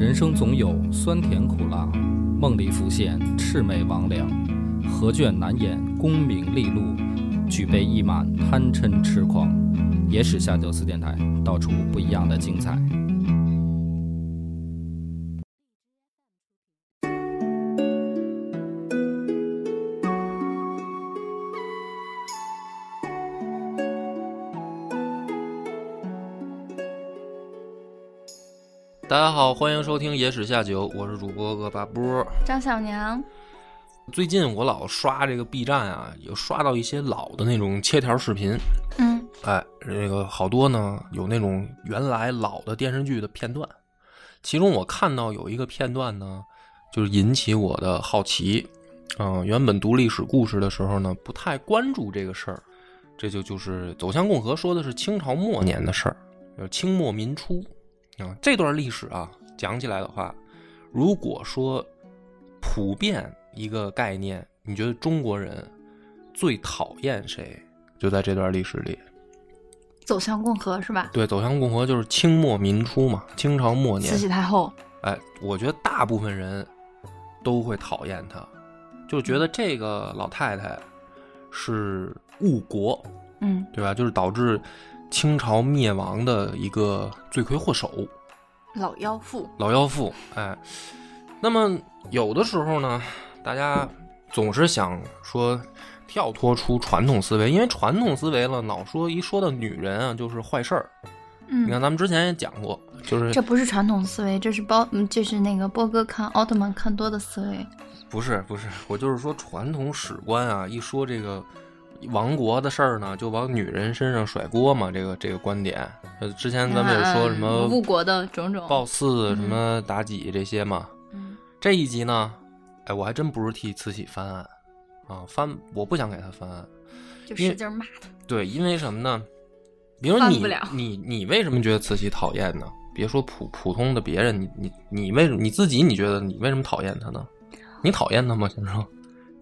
人生总有酸甜苦辣，梦里浮现魑魅魍魉，何卷难掩功名利禄，举杯一满贪嗔痴狂。野史下酒四电台，道出不一样的精彩。家好，欢迎收听《野史下酒》，我是主播恶霸波。张小娘，最近我老刷这个 B 站啊，有刷到一些老的那种切条视频，嗯哎，这个好多呢，有那种原来老的电视剧的片段。其中我看到有一个片段呢，就是引起我的好奇。嗯、原本读历史故事的时候呢，不太关注这个事儿。这就就是走向共和说的是清朝末年的事儿，就是清末民初啊。这段历史啊，讲起来的话，如果说普遍一个概念，你觉得中国人最讨厌谁？就在这段历史里，走向共和是吧？对，走向共和就是清末民初嘛，清朝末年慈。禧太后，哎，我觉得大部分人都会讨厌她，就觉得这个老太太是误国，嗯对吧？就是导致清朝灭亡的一个罪魁祸首，老妖妇，老妖妇。哎，那么有的时候呢，大家总是想说跳脱出传统思维，因为传统思维了，老说一说到女人啊，就是坏事儿。嗯，你看，咱们之前也讲过，就是这不是传统思维，这是包，嗯，这是那个波哥看奥特曼看多的思维。不是不是，我就是说传统史观啊，一说这个亡国的事儿呢，就往女人身上甩锅嘛，这个这个观点。呃，之前咱们也说什么嗯误国的种种。褒姒、嗯什么妲己这些嘛。嗯这一集呢，哎，我还真不是替慈禧翻案啊，翻我不想给她翻案。就使劲骂他。对，因为什么呢？比如你翻不了你你为什么觉得慈禧讨厌呢？别说普普通的别人，你你你为什么你自己你觉得你为什么讨厌她呢？你讨厌她吗，先生？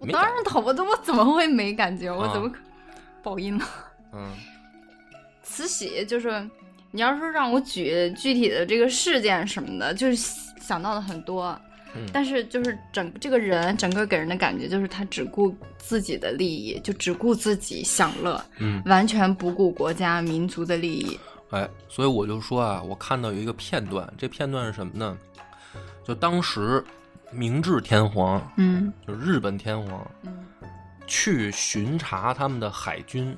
我当然讨，我怎么怎么会没感觉？我啊怎么可报应呢？嗯 慈禧就是，你要是让我举具体的这个事件什么的，就是想到的很多。嗯，但是就是整这个人，整个给人的感觉就是他只顾自己的利益，就只顾自己享乐，嗯，完全不顾国家民族的利益。哎，所以我就说啊，我看到有一个片段，这片段是什么呢？就当时明治天皇，嗯就是日本天皇，嗯去巡查他们的海军，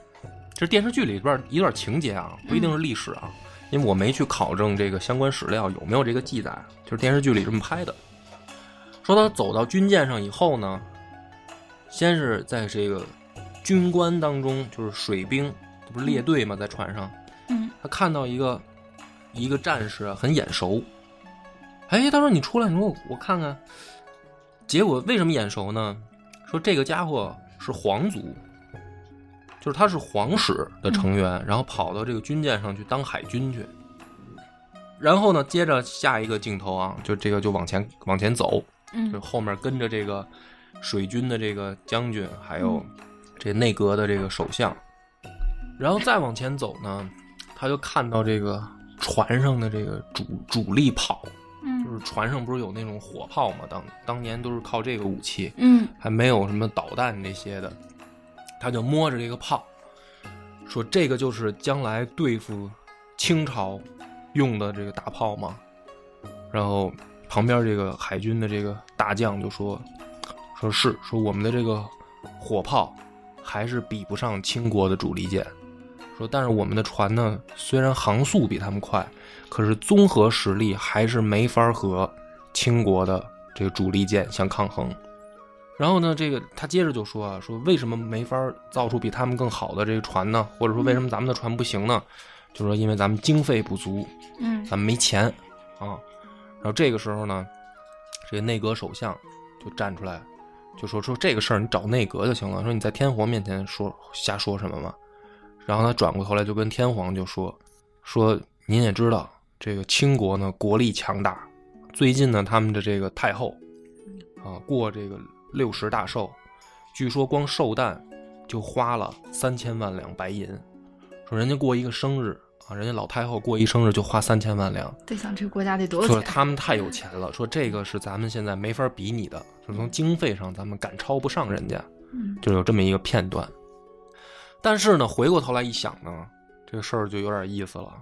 这是电视剧里边一段情节啊，不一定是历史啊，因为我没去考证这个相关史料有没有这个记载，就是电视剧里这么拍的。说他走到军舰上以后呢，先是在这个军官当中，就是水兵，这不是列队吗？在船上，嗯他看到一个一个战士啊，很眼熟。哎，他说：“你出来，你说我我看看。”结果为什么眼熟呢？说这个家伙是皇族，就是他是皇室的成员，然后跑到这个军舰上去当海军去。然后呢，接着下一个镜头啊，就这个就往前往前走，就嗯后面跟着这个水军的这个将军，还有这内阁的这个首相，然后再往前走呢，他就看到这个船上的这个主主力跑，船上不是有那种火炮嘛，当当年都是靠这个武器，嗯还没有什么导弹这些的，他就摸着这个炮，说这个就是将来对付清朝用的这个大炮吗？然后旁边这个海军的这个大将就说，说是说我们的这个火炮还是比不上清国的主力舰，说但是我们的船呢，虽然航速比他们快，可是综合实力还是没法和清国的这个主力舰相抗衡。然后呢，这个他接着就说啊，说为什么没法造出比他们更好的这个船呢？或者说为什么咱们的船不行呢？就说因为咱们经费不足，嗯咱们没钱啊。然后这个时候呢，这个内阁首相就站出来，就说说这个事儿你找内阁就行了，说你在天皇面前说瞎说什么嘛。然后他转过头来就跟天皇就说说您也知道，这个清国呢国力强大，最近呢他们的这个太后啊过这个六十大寿，据说光寿诞就花了三千万两白银，说人家过一个生日啊，人家老太后过一生日就花三千万两，得想这个国家得多少钱？说他们太有钱了，说这个是咱们现在没法比拟的，就从经费上咱们赶超不上人家，嗯就有这么一个片段。但是呢，回过头来一想呢，这个事儿就有点意思了，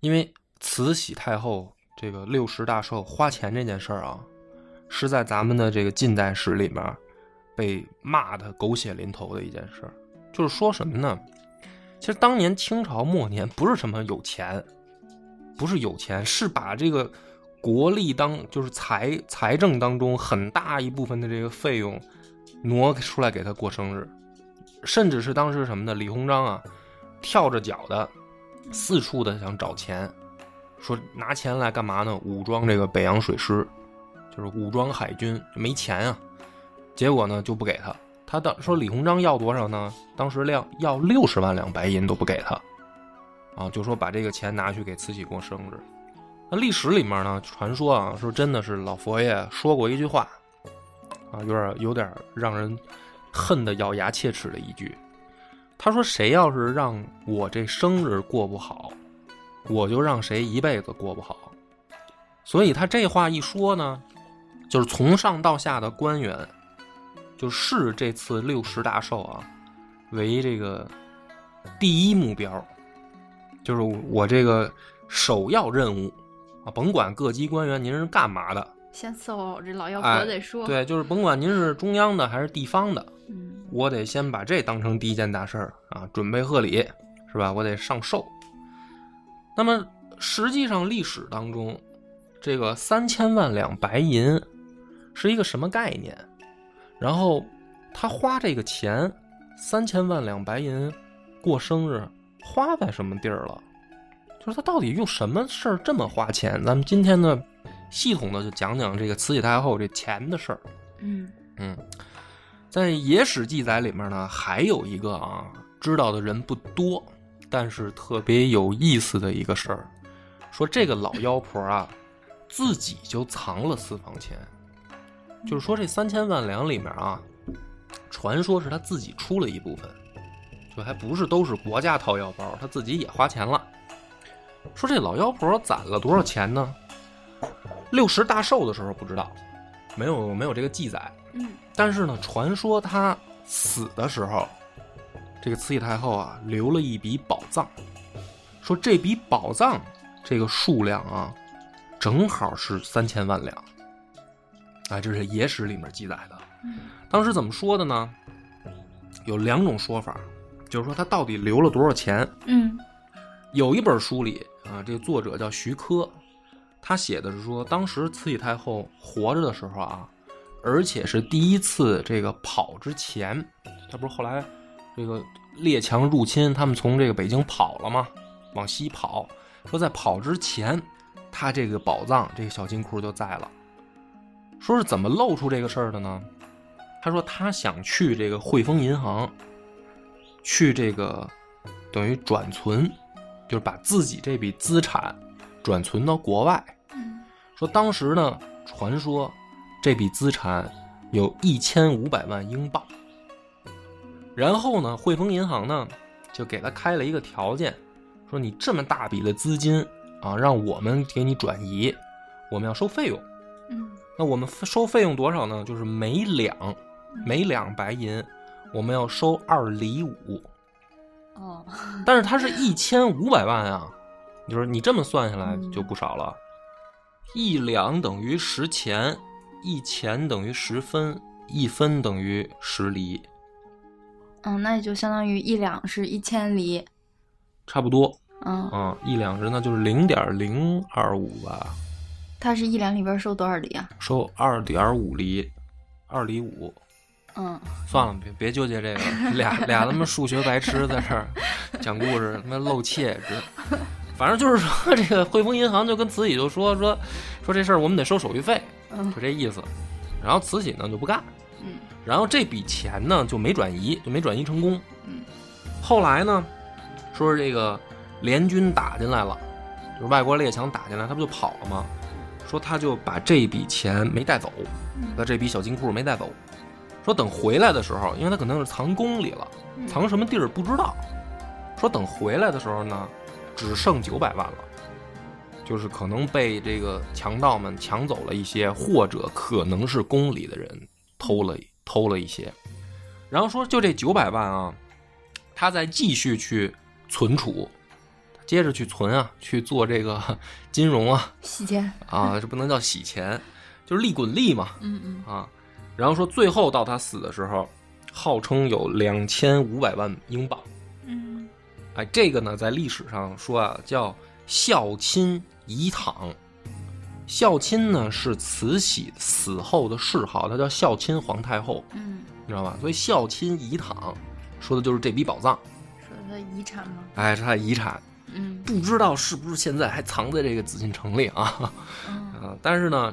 因为慈禧太后这个六十大寿花钱这件事儿啊，是在咱们的这个近代史里面被骂的狗血淋头的一件事儿。就是说什么呢？其实当年清朝末年不是什么有钱，不是有钱，是把这个国力当就是财财政当中很大一部分的这个费用挪出来给他过生日，甚至是当时什么呢？李鸿章啊，跳着脚的四处的想找钱，说拿钱来干嘛呢？武装这个北洋水师，就是武装海军，没钱啊。结果呢就不给他，他当说李鸿章要多少呢？当时量要六十万两白银都不给他，啊，就说把这个钱拿去给慈禧过生日。那历史里面呢，传说啊，说真的是老佛爷说过一句话，啊，有点有点让人恨得咬牙切齿的一句。他说：“谁要是让我这生日过不好，我就让谁一辈子过不好。”所以他这话一说呢，就是从上到下的官员，就视这次六十大寿啊为这个第一目标，就是我这个首要任务啊，甭管各级官员您是干嘛的，先伺候好这老妖哎婆再说。，对，就是甭管您是中央的还是地方的，嗯我得先把这当成第一件大事儿啊，准备贺礼，是吧？我得上寿。那么实际上历史当中，这个三千万两白银是一个什么概念？然后他花这个钱三千万两白银过生日，花在什么地儿了？就是他到底用什么事儿这么花钱？咱们今天呢，系统的就讲讲这个慈禧太后这钱的事儿。嗯嗯，在野史记载里面呢，还有一个啊，知道的人不多，但是特别有意思的一个事儿，说这个老妖婆啊，自己就藏了私房钱，就是说这三千万两里面啊，传说是她自己出了一部分，就还不是都是国家掏腰包，她自己也花钱了。说这老妖婆攒了多少钱呢？六十大寿的时候不知道，没有没有这个记载。嗯但是呢，传说他死的时候，这个慈禧太后啊留了一笔宝藏，说这笔宝藏这个数量啊，正好是三千万两。哎，这是野史里面记载的。嗯当时怎么说的呢？有两种说法，就是说他到底留了多少钱。嗯有一本书里啊，这个作者叫徐科，他写的是说，当时慈禧太后活着的时候啊，而且是第一次这个跑之前，他不是后来这个列强入侵，他们从这个北京跑了吗？往西跑，说在跑之前，他这个宝藏这个小金库就在了。说是怎么露出这个事儿的呢？他说他想去这个汇丰银行，去这个等于转存。就是把自己这笔资产转存到国外。嗯说当时呢，传说这笔资产有一千五百万英镑。然后呢，汇丰银行呢就给他开了一个条件，说你这么大笔的资金啊，让我们给你转移，我们要收费用。嗯那我们收费用多少呢？就是每两每两白银，我们要收二厘五。哦但是它是一千五百万啊，就是你这么算下来嗯就不少了。一两等于十钱，一钱等于十分，一分等于十厘，嗯，那也就相当于一两是一千厘。差不多嗯，嗯。一两是那就是零点零二五吧，它是一两里边收多少厘啊？收二点五厘，二厘五。嗯算了，别别纠结这个，俩俩他妈数学白痴在这儿讲故事，他妈露怯，这反正就是说，这个汇丰银行就跟慈禧就说说说这事儿我们得收手续费，嗯就这意思。然后慈禧呢就不干，嗯然后这笔钱呢就没转移，就没转移成功。嗯后来呢，说是这个联军打进来了，就是外国列强打进来，他不就跑了吗？说他就把这笔钱没带走，那这笔小金库没带走。说等回来的时候，因为他可能是藏宫里了，嗯藏什么地儿不知道。说等回来的时候呢，只剩九百万了，就是可能被这个强盗们抢走了一些，或者可能是宫里的人偷了偷了一些。然后说就这九百万啊，他再继续去存储，接着去存啊，去做这个 金融啊洗钱，啊，这不能叫洗钱，就是利滚利嘛嗯嗯啊。然后说最后到他死的时候，号称有两千五百万英镑。嗯哎，这个呢，在历史上说啊，叫孝亲遗躺。孝亲呢是慈禧死后的谥号，她叫孝亲皇太后，嗯，你知道吧？所以孝亲遗躺说的就是这笔宝藏，说的遗产吗？哎，是她的遗产，嗯不知道是不是现在还藏在这个紫禁城里啊？嗯啊，但是呢，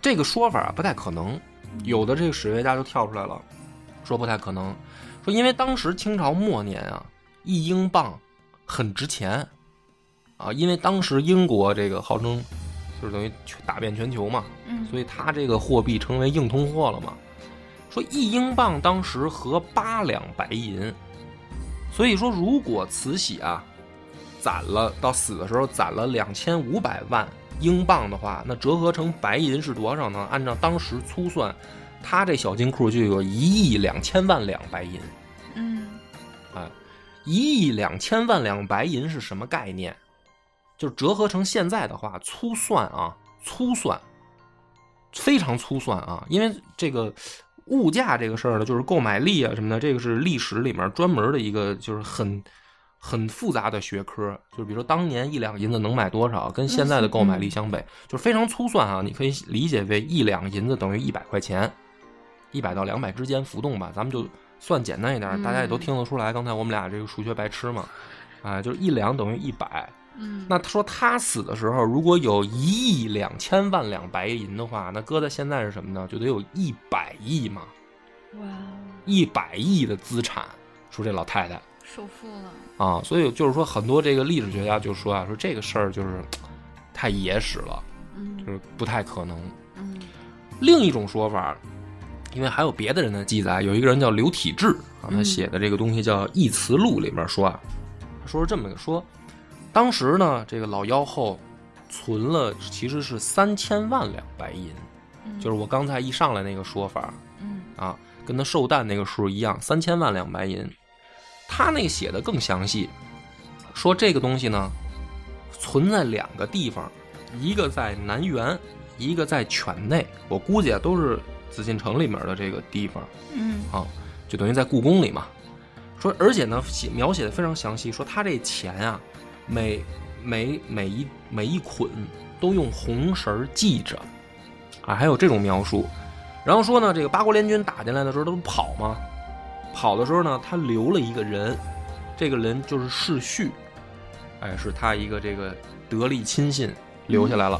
这个说法啊不太可能。有的这个史学家就跳出来了，说不太可能，说因为当时清朝末年啊，一英镑很值钱啊，因为当时英国这个号称就是等于去打遍全球嘛，嗯所以它这个货币成为硬通货了嘛。说一英镑当时合八两白银，所以说如果慈禧啊攒了到死的时候攒了两千五百万英镑的话，那折合成白银是多少呢？按照当时粗算，他这小金库就有一亿两千万两白银。一亿两千万两白银是什么概念？就是折合成现在的话，粗算啊，粗算，非常粗算啊，因为这个物价这个事儿呢，就是购买力啊什么的，这个是历史里面专门的一个，就是很很复杂的学科。就是比如说当年一两银子能买多少，跟现在的购买力相比，就是非常粗算啊。你可以理解为一两银子等于一百块钱，一百到两百之间浮动吧，咱们就算简单一点，大家也都听得出来。刚才我们俩这个数学白痴嘛，啊，就是一两等于一百。嗯，那他说他死的时候，如果有一亿两千万两白银的话，那搁在现在是什么呢？就得有一百亿嘛，哇，一百亿的资产。说这老太太首富了，啊，所以就是说很多这个历史学家就说啊，说这个事儿就是太野史了，嗯就是不太可能。嗯另一种说法，因为还有别的人的记载，有一个人叫刘体志啊，他嗯写的这个东西叫《义词录》里面说啊，他说是这么个说，当时呢，这个老妖后存了其实是三千万两白银，嗯，就是我刚才一上来那个说法嗯啊，跟他寿诞那个数一样，三千万两白银。他那写的更详细，说这个东西呢，存在两个地方，一个在南园，一个在犬内。我估计啊，都是紫禁城里面的这个地方嗯啊，就等于在故宫里嘛。说，而且呢，写描写的非常详细，说他这钱啊，每每每一每一捆都用红绳儿系着，啊，还有这种描述。然后说呢，这个八国联军打进来的时候都跑吗，跑的时候呢，他留了一个人，这个人就是世序，哎，是他一个这个得力亲信留下来了。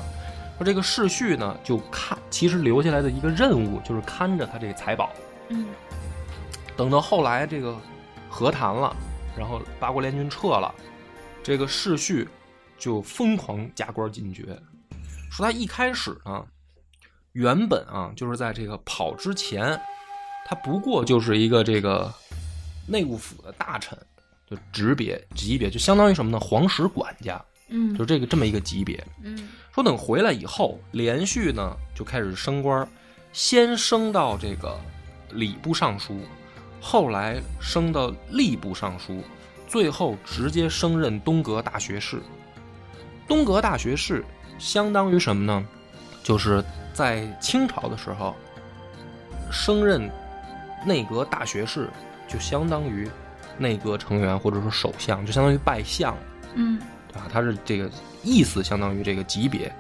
说这个世序呢，就看其实留下来的一个任务就是看着他这个财宝。嗯等到后来这个和谈了，然后八国联军撤了，这个世序就疯狂加官进爵。说他一开始呢，原本啊就是在这个跑之前，他不过就是一个这个内务府的大臣，就职别级别，就相当于什么呢？皇室管家，嗯就这个这么一个级别。嗯说等回来以后，连续呢就开始升官，先升到这个礼部尚书，后来升到吏部尚书，最后直接升任东阁大学士。东阁大学士相当于什么呢？就是在清朝的时候，升任内阁大学士，就相当于内阁成员或者说首相，就相当于拜相。嗯啊？他是这个意思，相当于这个级别，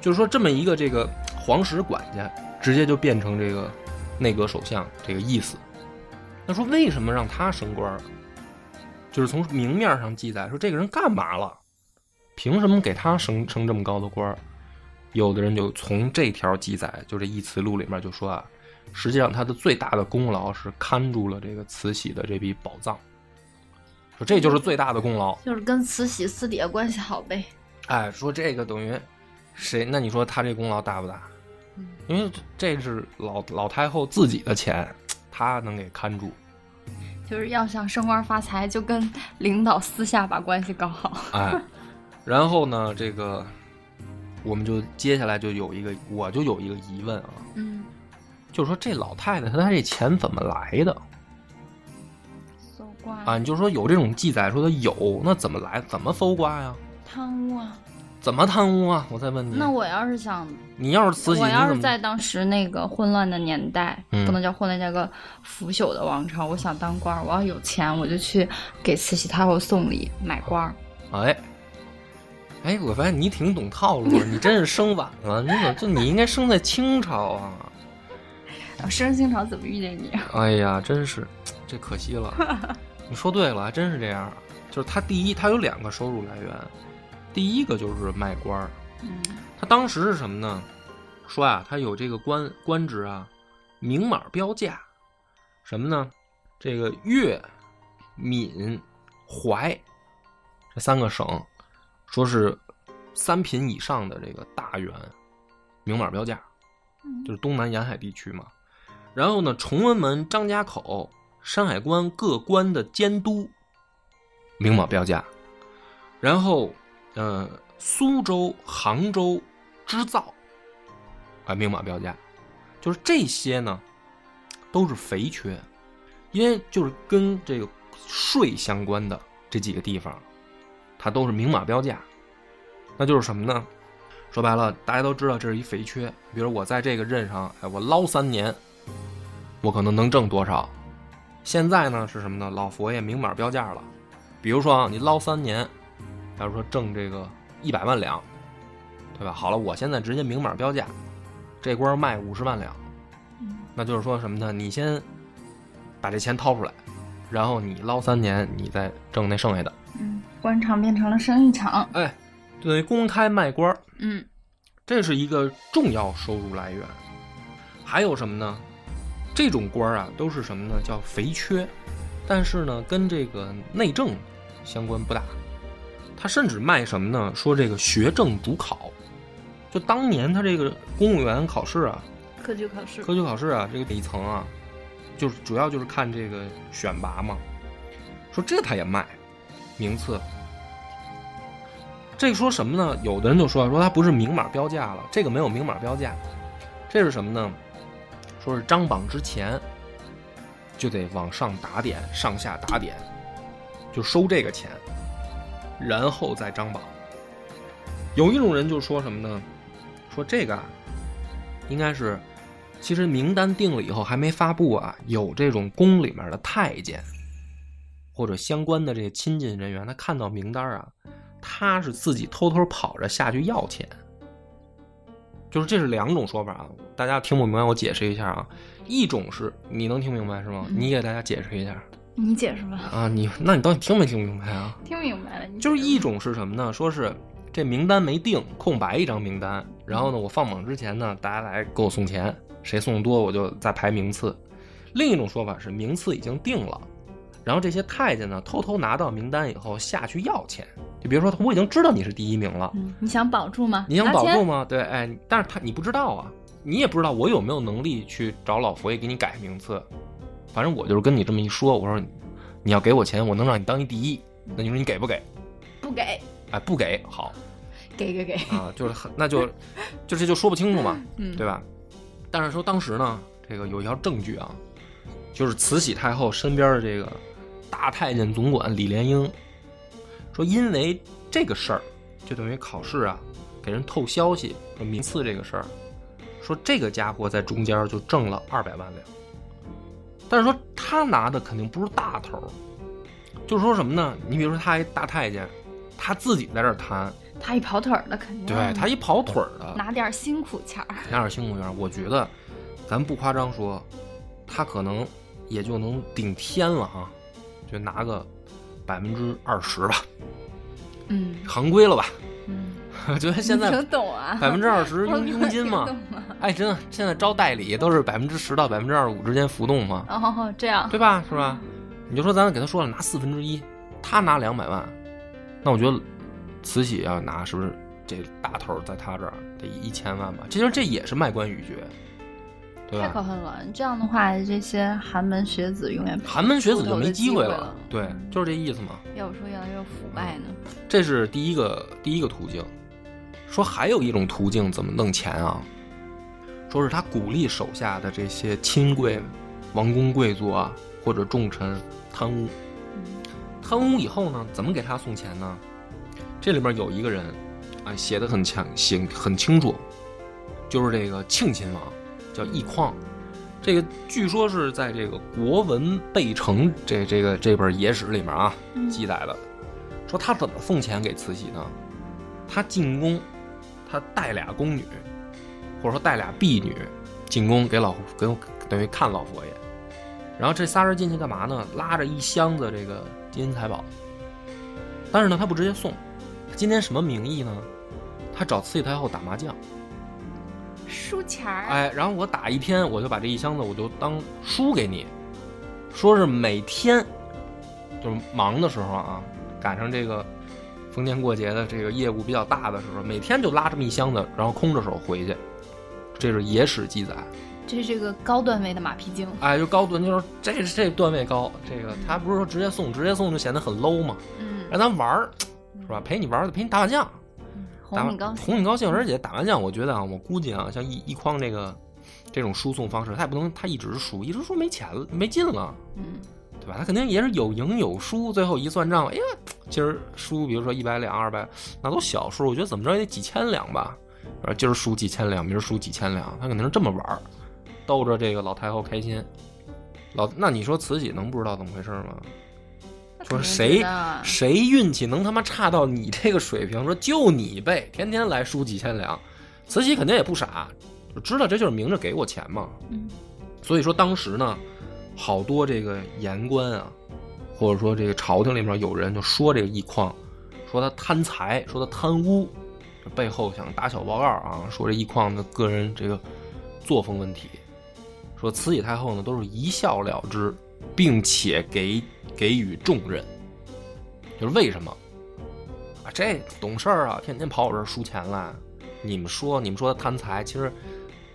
就是说这么一个这个皇室管家，直接就变成这个内阁首相这个意思。那说为什么让他升官儿？就是从明面上记载说这个人干嘛了，凭什么给他升升这么高的官儿？有的人就从这条记载，就这《义词录》里面就说啊，实际上他的最大的功劳是看住了这个慈禧的这笔宝藏，说这就是最大的功劳。就是跟慈禧私底下关系好呗。哎，说这个等于谁？那你说他这功劳大不大？嗯因为这这是老老太后自己的钱，她能给看住。就是要想升官发财，就跟领导私下把关系搞好。哎，然后呢，这个我们就接下来就有一个，我就有一个疑问啊，嗯，就是说这老太太她这钱怎么来的啊？你就说有这种记载说他有，那怎么来？怎么搜刮呀？贪污啊！怎么贪污啊？我再问你，那我要是想，你要是慈禧，我要是在当时那个混乱的年代，嗯不能叫混乱，叫个腐朽的王朝，我想当官儿，我要有钱，我就去给慈禧太后送礼买官儿。哎，哎，我发现你挺懂套路，你真是生晚了。你怎么就你应该生在清朝啊？然后生清朝怎么遇见你？哎呀，真是，这可惜了。你说对了，还真是这样。就是他第一，他有两个收入来源，第一个就是卖官儿。嗯他当时是什么呢？说啊，他有这个官官职啊，明码标价，什么呢？这个粤、闽、淮这三个省，说是三品以上的这个大员，明码标价，嗯就是东南沿海地区嘛。然后呢，崇文门、张家口、山海关各关的监督，明码标价。然后，呃，苏州、杭州织造，啊，明码标价。就是这些呢，都是肥缺，因为就是跟这个税相关的这几个地方，它都是明码标价。那就是什么呢？说白了，大家都知道这是一肥缺。比如我在这个任上，哎，我捞三年，我可能能挣多少？现在呢是什么呢？老佛爷明码标价了。比如说啊，你捞三年，假如说挣这个一百万两，对吧？好了，我现在直接明码标价，这官卖五十万两，嗯那就是说什么呢？你先把这钱掏出来，然后你捞三年，你再挣那剩下的。嗯，官场变成了生意场。哎，等于公开卖官儿，嗯这是一个重要收入来源。还有什么呢？这种官儿啊，都是什么呢？叫肥缺，但是呢，跟这个内政相关不大。他甚至卖什么呢？说这个学政主考，就当年他这个公务员考试啊，科举考试。科举考试啊，这个底层啊，就是主要就是看这个选拔嘛。说这他也卖名次，这说什么呢？有的人就说说他不是明码标价了，这个没有明码标价，这是什么呢？说是张榜之前就得往上打点，上下打点，就收这个钱，然后再张榜。有一种人就说什么呢？说这个啊，应该是，其实名单定了以后还没发布啊，有这种宫里面的太监或者相关的这些亲近人员，他看到名单啊，他是自己偷偷跑着下去要钱。就是这是两种说法啊，大家听不明白，我解释一下啊。一种是你能听明白是吗？嗯你给大家解释一下你解释吧。啊，你那你到底听没听明白啊？听明白了。你就是一种是什么呢？说是这名单没定，空白一张名单，然后呢，我放榜之前呢，大家来给我送钱，谁送的多我就再排名次。另一种说法是名次已经定了，然后这些太监呢偷偷拿到名单以后下去要钱，就比如说我已经知道你是第一名了，嗯，你想保住吗？你想保住吗？对，哎，但是他你不知道啊，你也不知道我有没有能力去找老佛爷给你改名次。反正我就是跟你这么一说，我说你要给我钱，我能让你当一第一，那你说你给不给？不给，哎，不给，好给给给。啊，就是很那就就这就说不清楚嘛，嗯，对吧？但是说当时呢，这个有一条证据啊，就是慈禧太后身边的这个大太监总管李莲英说，因为这个事儿，就等于考试啊，给人透消息说名次这个事儿，说这个家伙在中间就挣了二百万两，但是说他拿的肯定不是大头，就是说什么呢？你比如说他一大太监，他自己在这儿谈，他一跑腿儿的肯定。对他一跑腿儿的，拿点辛苦钱儿。拿点辛苦钱，我觉得咱不夸张说，他可能也就能顶天了啊，就拿个百分之二十吧，嗯行规了吧？嗯，我 觉得现在挺懂啊。百分之二十佣佣金嘛哎，真的，现在招代理都是百分之十到百分之二十五之间浮动嘛，哦，这样。对吧？是吧？你就说咱给他说了拿四分之一，他拿两百万，那我觉得慈禧要拿是不是这大头在他这儿得一千万吧？其实这也是卖官鬻爵，太对吧？可恨了！这样的话，这些寒门学子永远寒门学子就没机会了了，。对，就是这意思嘛。要不说越来越腐败呢？这是第一个第一个途径。说还有一种途径怎么弄钱啊？说是他鼓励手下的这些亲贵、王公贵族啊，或者重臣贪污。贪污以后呢，怎么给他送钱呢？这里边有一个人，啊，写的很强，写很清楚，就是这个庆亲王，叫奕匡。这个据说是在这个《国文备成》这这个这本野史里面啊嗯记载的，说他怎么送钱给慈禧呢？他进宫，他带俩宫女，或者说带俩婢女进宫给老给等于看老佛爷。然后这仨人进去干嘛呢？拉着一箱子这个金银财宝。但是呢，他不直接送，他今天什么名义呢？他找慈禧太后打麻将，输钱儿，哎，然后我打一天，我就把这一箱子我就当输给你，说是每天就是忙的时候啊，赶上这个逢年过节的这个业务比较大的时候，每天就拉这么一箱子，然后空着手回去，这是野史记载。这是个高段位的马屁精。哎，就高段，就是这这段位高，这个他不是说直接送，直接送就显得很 low 嘛，嗯，让咱玩儿是吧？陪你玩儿，陪你打麻将，打哄你高兴。哄你高兴。而且打麻将，我觉得啊，我估计啊，像一一筐这个这种输送方式，他也不能他一直输，一直输没钱了，没劲了，嗯，对吧？他肯定也是有赢有输，最后一算账，哎呀，今儿输，比如说一百两、二百，那都小数，我觉得怎么着也得几千两吧。然后今儿输几千两，明儿输几千两，他肯定是这么玩儿，逗着这个老太后开心。老那你说慈禧能不知道怎么回事吗？那肯定说谁谁运气能他妈差到你这个水平？说就你背，天天来输几千两，慈禧肯定也不傻，知道这就是明着给我钱嘛。嗯所以说当时呢，好多这个言官啊，或者说这个朝廷里面有人就说这个奕匡，说他贪财，说他贪污，这背后想打小报告啊，说这奕匡的个人这个作风问题，说慈禧太后呢都是一笑了之，并且给给予重任，就是为什么啊？这懂事儿啊，天天跑我这儿输钱来。你们说，你们说他贪财，其实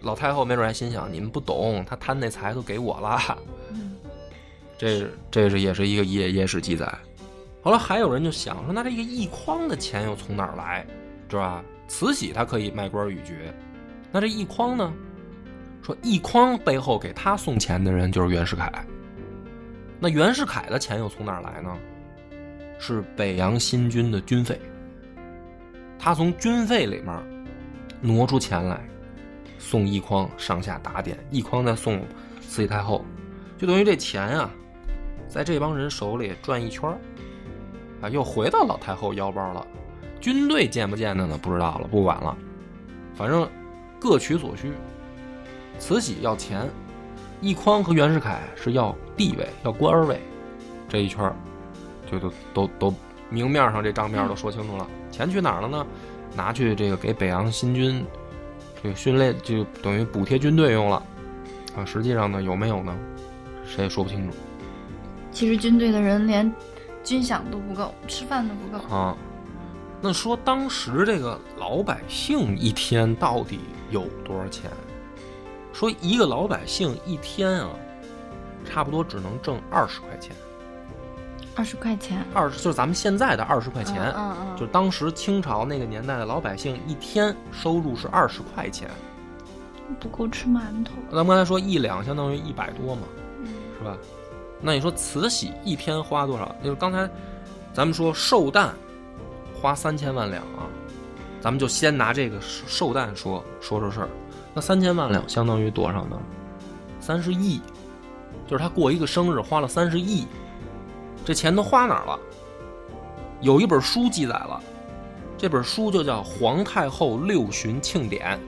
老太后没准还心想，你们不懂，他贪那财都给我了。嗯这这是也是一个野野史记载。后来还有人就想说，那这个一筐的钱又从哪儿来，知道吧？慈禧她可以卖官鬻爵，那这一筐呢？说一筐背后给他送钱的人就是袁世凯。那袁世凯的钱又从哪儿来呢？是北洋新军的军费。他从军费里面挪出钱来，送一匡上下打点，一匡再送慈禧太后，就等于这钱啊，在这帮人手里转一圈儿啊，又回到老太后腰包了。军队见不见的呢？不知道了，不管了，反正各取所需。慈禧要钱，奕匡和袁世凯是要地位、要官位，这一圈儿就都都都明面上这账面都说清楚了。钱去哪儿了呢？拿去这个给北洋新军这个训练，就等于补贴军队用了啊。实际上呢，有没有呢？谁也说不清楚其实军队的人连军饷都不够，吃饭都不够。啊。那说当时这个老百姓一天到底有多少钱？说一个老百姓一天啊，差不多只能挣二十块钱，二十块钱，二十就是咱们现在的二十块钱。嗯嗯，就是当时清朝那个年代的老百姓一天收入是二十块钱，不够吃馒头。咱们刚才说一两相当于一百多嘛，嗯是吧？那你说慈禧一天花多少？就是刚才咱们说寿诞花三千万两啊，咱们就先拿这个寿诞说说说事儿。那三千万两相当于多少呢？三十亿，就是他过一个生日花了三十亿，这钱都花哪儿了？有一本书记载了，这本书就叫《皇太后六旬庆典》，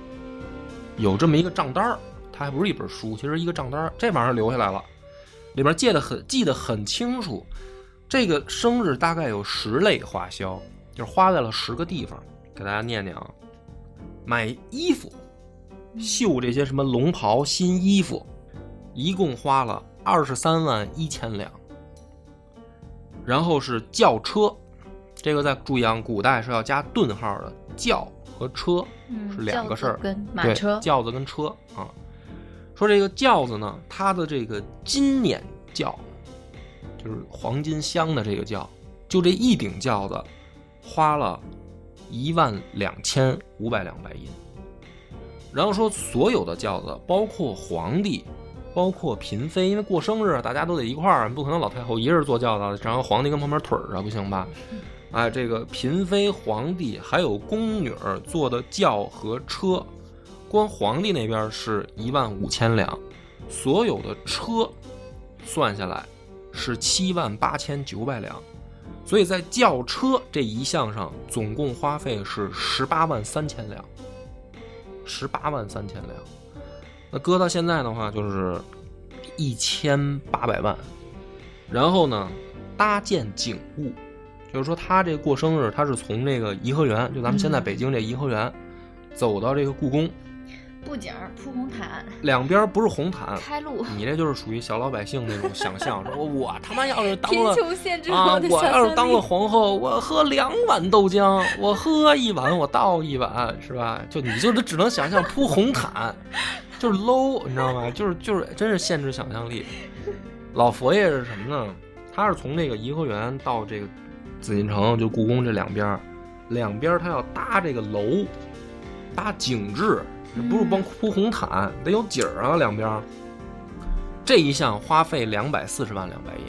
有这么一个账单儿，它还不是一本书，其实一个账单儿，这玩意儿留下来了，里边记得很记得很清楚，这个生日大概有十类花销，就是花在了十个地方，给大家念念啊，买衣服，绣这些什么龙袍、新衣服，一共花了二十三万一千两，然后是轿车，这个在注意啊，古代是要加顿号的，轿和车。嗯，是两个事儿跟马对，车，轿子跟车啊，说这个轿子呢，它的这个金辇轿，就是黄金镶的这个轿，就这一顶轿子，花了一万两千五百两白银。然后说所有的轿子，包括皇帝，包括嫔妃，因为过生日大家都得一块儿，不可能老太后一人坐轿子，然后皇帝跟旁边腿儿啊，不行吧？哎，这个嫔妃、皇帝还有宫女儿坐的轿和车，光皇帝那边是一万五千两，所有的车算下来是七万八千九百两，所以在轿车这一项上总共花费是十八万三千两，十八万三千两。那搁到现在的话就是一千八百万，然后呢，搭建景物。就是说，他这过生日，他是从这个颐和园，就咱们现在北京这颐和园，走到这个故宫，布景铺红毯，两边不是红毯，开路。你这就是属于小老百姓那种想象，说 我他妈要是当贫了啊，我要是当了皇后，我喝两碗豆浆，我喝一碗，我倒一碗，是吧？就你就只能想象铺红毯，就是 low，你知道吗？就是就是真是限制想象力。老佛爷是什么呢？他是从那个颐和园到这个紫禁城，就故宫这两边儿，两边儿他要搭这个楼，搭景致，不是光铺红毯，得有景儿啊，两边儿。这一项花费两百四十万两白银。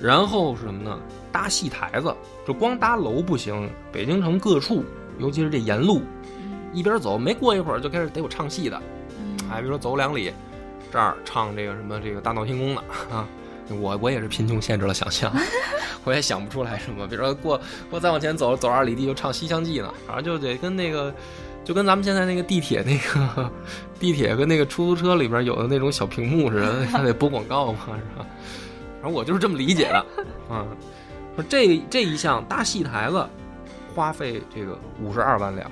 然后是什么呢？搭戏台子，就光搭楼不行，北京城各处，尤其是这沿路，一边走没过一会儿就开始得有唱戏的，哎，比如说走两里，这儿唱这个什么这个大闹天宫的啊，我我也是贫穷限制了想象，我也想不出来什么，比如说过过再往前走走二里地就唱《西厢记》呢，反正就得跟那个。就跟咱们现在那个地铁那个地铁跟那个出租车里边有的那种小屏幕似的，还得播广告嘛，是吧？反正我就是这么理解的，啊，说这这一项搭戏台子，花费这个五十二万两，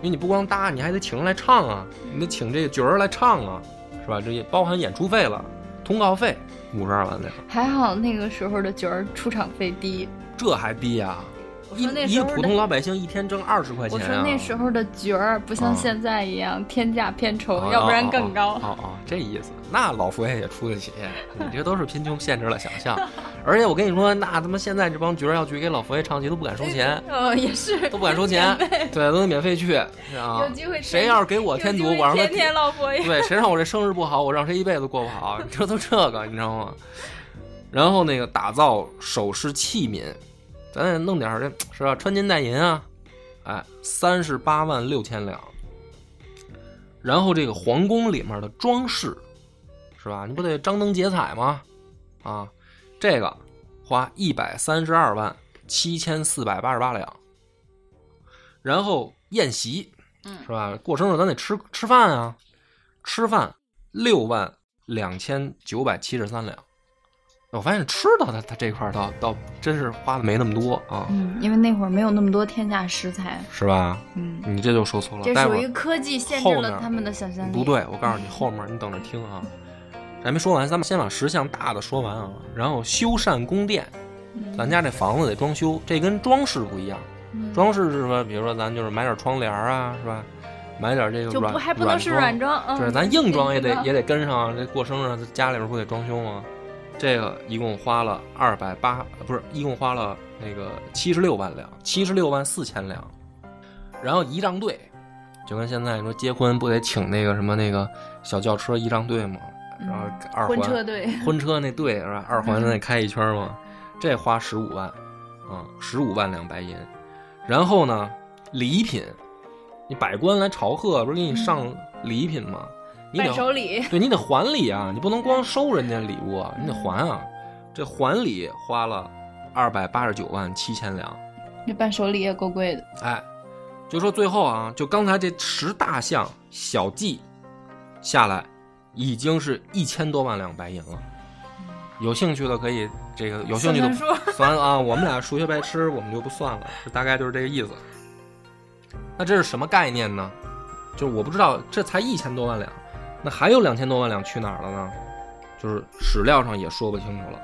因为你不光搭，你还得请人来唱啊，你得请这个角儿来唱啊，是吧？这也包含演出费了，通告费五十二万两，还好那个时候的角儿出场费低。这还低呀、我一一个普通，老百姓一天挣二十块钱啊！我说那时候的角儿不像啊现在一样天价偏丑，哦要不然更高。哦哦，这意思，那老佛爷也出得起，你这都是贫穷限制了想象。而且我跟你说，那他妈现在这帮角儿要去给老佛爷唱戏都不敢收钱，哦，也是都不敢收钱，对，都得免费去 啊有。机会谁要是给我添堵，我让他天天老佛爷。对，谁让我这生日不好，我让谁一辈子过不好，你这都这个，你知道吗？然后那个打造首饰器皿，咱得弄点儿这是吧？穿金戴银啊，哎，三十八万六千两。然后这个皇宫里面的装饰，是吧？你不得张灯结彩吗？啊，这个花一百三十二万七千四百八十八两。然后宴席，嗯是吧？过生日咱得吃吃饭啊，吃饭六万两千九百七十三两。我发现吃的他他这块儿倒倒真是花的没那么多啊，嗯，因为那会儿没有那么多天价食材。是吧？嗯，你这就说错了。这属于科技限制了他们的想象力。不对，我告诉你，后面你等着听啊。还没说完，咱们先把十项大的说完啊。然后修缮宫殿，嗯咱家这房子得装修，这跟装饰不一样。嗯装饰是什么？比如说咱就是买点窗帘啊，是吧？买点这个就不软还不能是软软装，嗯，对，咱硬装也得也得跟上啊。这过生日，家里边不得装修吗？这个一共花了二百八，不是，一共花了那个七十六万两，七十六万四千两。然后仪仗队，就跟现在你说结婚不得请那个什么那个小轿车仪仗队吗？然后二环婚车队，婚车那队是吧？二环那开一圈嘛，这花十五万，啊，十五万两白银。然后呢，礼品，你百官来朝贺，不是给你上礼品吗？你得手礼，对你得还礼啊，你不能光收人家礼物啊，你得还啊。这还礼花了二百八十九万七千两，这伴手礼也够贵的。哎，就说最后啊，就刚才这十大项小计下来，已经是一千多万两白银了。有兴趣的可以，这个有兴趣的算了 啊，我们俩数学白痴，我们就不算了，这大概就是这个意思。那这是什么概念呢？就是我不知道，这才一千多万两，那还有两千多万两去哪儿了呢？就是史料上也说不清楚了，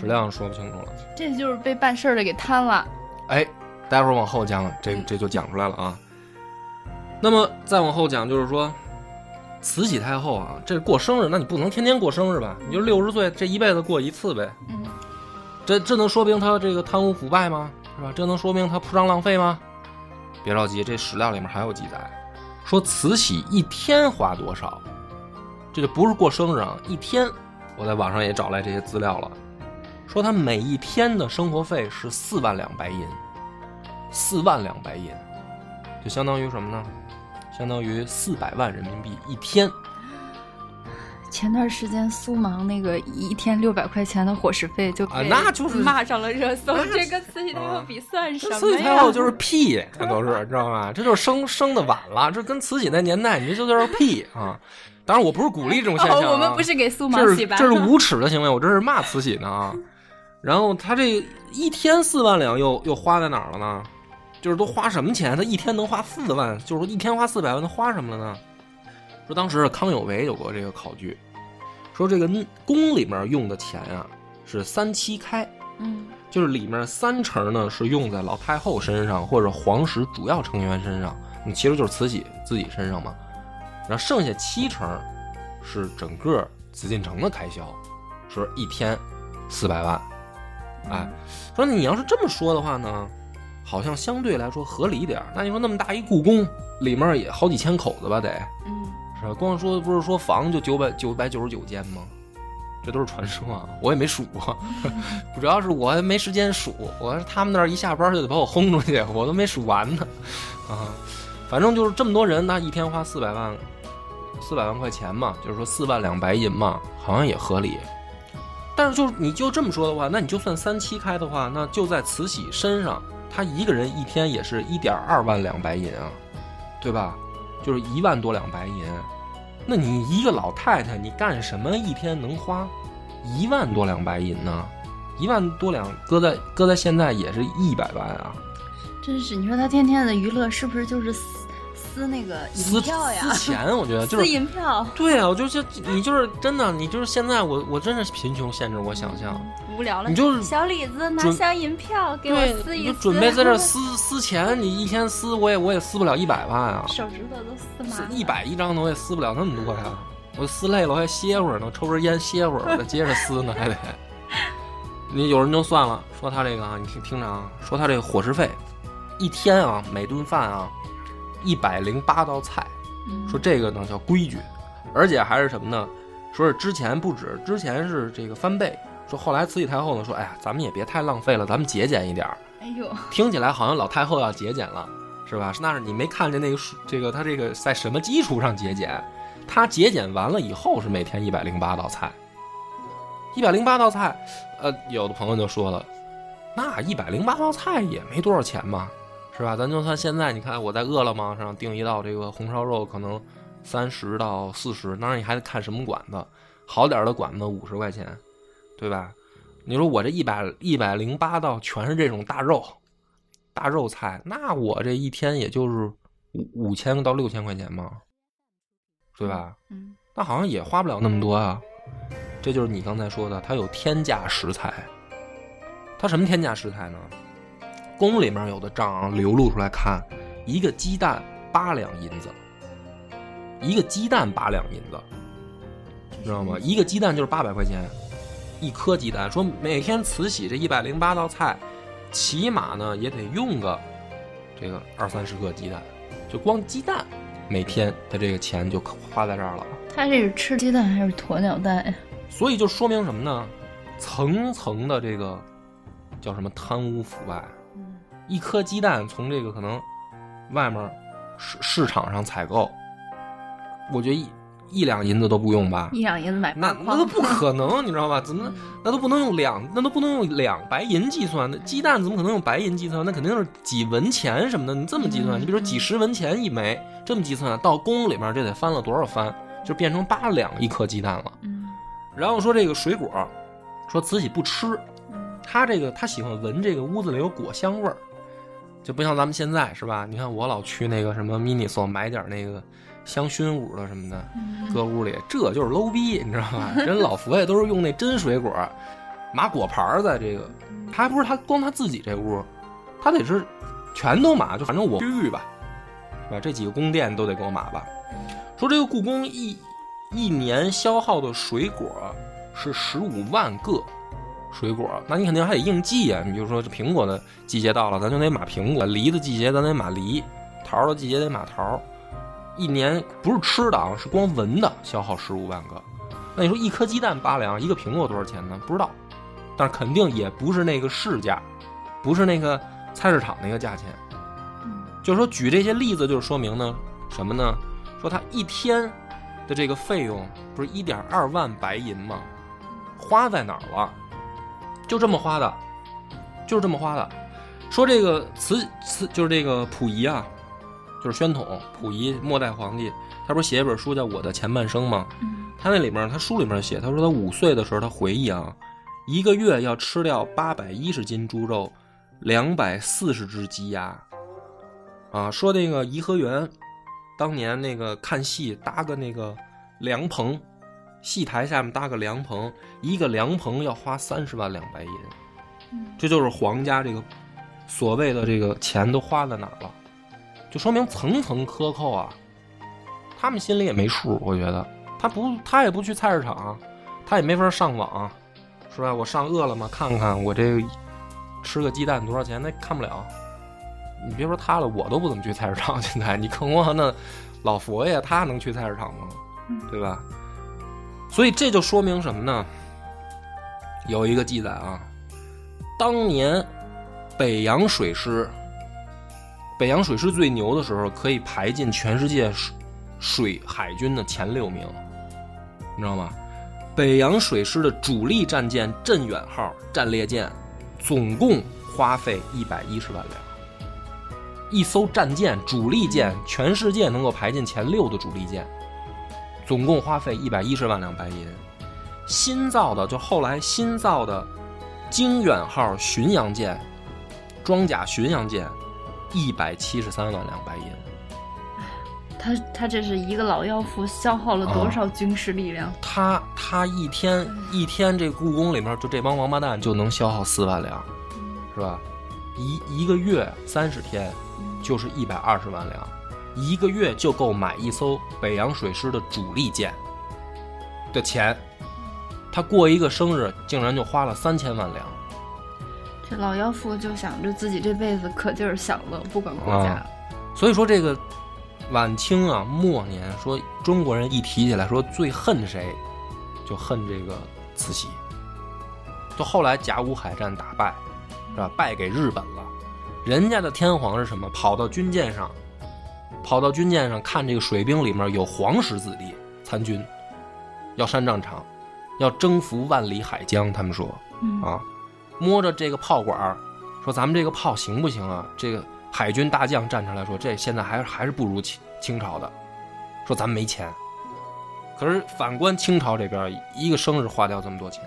史料上说不清楚了。这就是被办事儿的给贪了。哎，待会儿往后讲，这这就讲出来了啊。那么再往后讲，就是说，慈禧太后啊，这过生日，那你不能天天过生日吧？你就六十岁，这一辈子过一次呗。嗯，这这能说明她这个贪污腐败吗？是吧？这能说明她铺张浪费吗？别着急，这史料里面还有记载，说慈禧一天花多少，这就不是过生日啊，一天。我在网上也找来这些资料了，说他每一天的生活费是四万两白银，四万两白银，就相当于什么呢？相当于四百万人民币一天。前段时间苏芒那个一天六百块钱的伙食费就啊被那就是骂上了热搜，这跟慈禧太后比算什么呀？慈禧太后就是屁，这都是知道吧？这就是生生的晚了，这跟慈禧那年代，你这就叫屁啊！当然，我不是鼓励这种现象、啊哦，我们不是给苏芒洗白，这是无耻的行为，我这是骂慈禧呢啊！然后他这一天四万两又又花在哪儿了呢？就是都花什么钱？他一天能花四万，就是说一天花四百万，他花什么了呢？说当时康有为有过这个考据，说这个宫里面用的钱啊是三七开，嗯就是里面三成呢是用在老太后身上或者皇室主要成员身上，你其实就是慈禧自己身上嘛。然后剩下七成是整个紫禁城的开销，说一天四百万。哎，说你要是这么说的话呢，好像相对来说合理一点儿。那你说那么大一故宫，里面也好几千口子吧，得嗯，是吧？光说不是说房就九百九百九十九间吗？这都是传说啊，我也没数过，主要是我还没时间数。我他们那儿一下班就得把我轰出去，我都没数完呢。啊，反正就是这么多人，那一天花四百万，四百万块钱嘛，就是说四万两白银嘛，好像也合理。但是就你就这么说的话，那你就算三七开的话，那就在慈禧身上，她一个人一天也是一点二万两白银啊，对吧？就是一万多两白银。那你一个老太太，你干什么一天能花一万多两白银呢？一万多两搁在搁在现在也是一百万啊！真是，你说他天天的娱乐是不是就是撕撕那个撕银票呀？撕钱，我觉得 就是撕是银票，对啊，我就是你就是真的，你就是现在我我真是贫穷限制我想象。无聊了。你就是小李子拿箱银票给我对，撕一撕，你就准备在这 撕撕钱，你一天撕我也我也撕不了一百万啊，手指头都撕麻了。一百一张的我也撕不了那么多呀。我撕累了我还歇会儿呢，抽根烟歇会儿，再接着撕呢还得。你有人就算了，说他这个啊，你听听着啊，说他这个伙食费，一天啊每顿饭啊一百零八道菜，嗯说这个呢叫规矩，而且还是什么呢？说是之前不止，之前是这个翻倍，说后来慈禧太后呢说，哎呀，咱们也别太浪费了，咱们节俭一点儿。哎呦，听起来好像老太后要节俭了，是吧？那是你没看见那个数，这个她这个在什么基础上节俭？她节俭完了以后是每天一百零八道菜，一百零八道菜，呃，有的朋友就说了，那一百零八道菜也没多少钱嘛，是吧？咱就算现在，你看我在饿了么上订一道这个红烧肉，可能三十到四十，当然你还得看什么馆子，好点儿的馆子五十块钱，对吧？你说我这一百一百零八道全是这种大肉，大肉菜，那我这一天也就是五五千到六千块钱嘛，对吧？嗯那好像也花不了那么多啊。这就是你刚才说的，它有天价食材。它什么天价食材呢？宫里面有的账啊流露出来看，一个鸡蛋八两银子，一个鸡蛋八两银子，知道吗？一个鸡蛋就是八百块钱，一颗鸡蛋。说每天慈禧这一百零八道菜，起码呢也得用个这个二三十个鸡蛋，就光鸡蛋，每天的这个钱就花在这儿了。他这是吃鸡蛋还是鸵鸟蛋呀？所以就说明什么呢？层层的这个叫什么贪污腐败。嗯一颗鸡蛋从这个可能外面市市场上采购，我觉得一一两银子都不用吧？一两银子买那那都不可能，你知道吧？怎么嗯那都不能用两，那都不能用两白银计算？那鸡蛋怎么可能用白银计算？那肯定是几文钱什么的。你这么计算，嗯你比如说几十文钱一枚，这么计算，到宫里面这得翻了多少番？就变成八两一颗鸡蛋了。嗯然后说这个水果，说慈禧不吃，嗯她这个她喜欢闻这个屋子里有果香味儿，就不像咱们现在是吧？你看我老去那个什么 Miniso 买点那个香薰屋的什么的，嗯搁屋里，这就是 low 逼，你知道吧？人老佛爷都是用那真水果，码果盘儿在这个，他还不是他光他自己这屋，他得是全都码，就反正我区域吧，是吧？这几个宫殿都得给我码吧。说这个故宫一一年消耗的水果是十五万个水果，那你肯定还得应季啊。你比如说这苹果的季节到了，咱就得买苹果；梨的季节咱得买梨；桃的季节得买桃。一年不是吃的啊，是光闻的，消耗十五万个。那你说一颗鸡蛋八两，一个苹果多少钱呢？不知道，但是肯定也不是那个市价，不是那个菜市场那个价钱。就是说举这些例子，就是说明呢什么呢？说他一天的这个费用不是一点二万白银吗？花在哪儿了？就这么花的，就是这么花的。说这个慈慈就是这个溥仪啊，就是宣统溥仪末代皇帝，他不是写一本书叫《我的前半生》吗？他那里面他书里面写，他说他五岁的时候他回忆啊，一个月要吃掉八百一十斤猪肉，两百四十只鸡鸭。啊，说那个颐和园，当年那个看戏搭个那个凉棚，戏台下面搭个凉棚，一个凉棚要花三十万两白银，这就是皇家这个所谓的这个钱都花在哪儿了，就说明层层克扣啊，他们心里也没数，我觉得他不他也不去菜市场，他也没法上网，是吧？我上饿了么看看我这吃个鸡蛋多少钱，那看不了。你别说他了，我都不怎么去菜市场。现在你更何况那老佛爷，他能去菜市场吗？对吧？所以这就说明什么呢？有一个记载啊，当年北洋水师，北洋水师最牛的时候，可以排进全世界水水海军的前六名，你知道吗？北洋水师的主力战舰“镇远号”战列舰，总共花费一百一十万两。一艘战舰，主力舰，全世界能够排进前六的主力舰，总共花费一百一十万两白银。新造的，就后来新造的“经远号”巡洋舰，装甲巡洋舰，一百七十三万两白银。他他这是一个老妖妇消耗了多少军事力量？他他一天一天，这故宫里面就这帮王八蛋就能消耗四万两，是吧？一一个月三十天。就是一百二十万两，一个月就够买一艘北洋水师的主力舰的钱。他过一个生日，竟然就花了三千万两。这老妖妇就想着自己这辈子可劲儿享乐，不管国家。啊、所以说，这个晚清啊末年，说中国人一提起来说最恨谁，就恨这个慈禧。就后来甲午海战打败，是吧？败给日本了。人家的天皇是什么？跑到军舰上，跑到军舰上看这个水兵里面有皇室子弟参军，要上战场，要征服万里海疆。他们说，啊，摸着这个炮管说咱们这个炮行不行啊？这个海军大将站出来说，这现在还还是不如清清朝的，说咱们没钱。可是反观清朝这边，一个生日花掉这么多钱，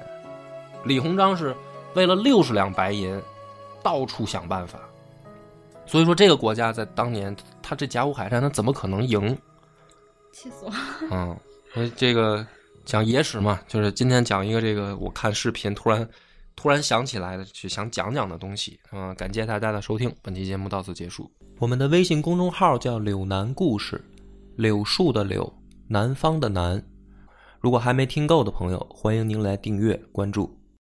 李鸿章是为了六十两白银，到处想办法。所以说，这个国家在当年，他这甲午海战，他怎么可能赢？气死我！嗯，所以这个讲野史嘛，就是今天讲一个这个，我看视频突然突然想起来的，去想讲讲的东西。嗯，感谢大家的收听，本期节目到此结束。我们的微信公众号叫“柳南故事”，柳树的柳，南方的南。如果还没听够的朋友，欢迎您来订阅关注。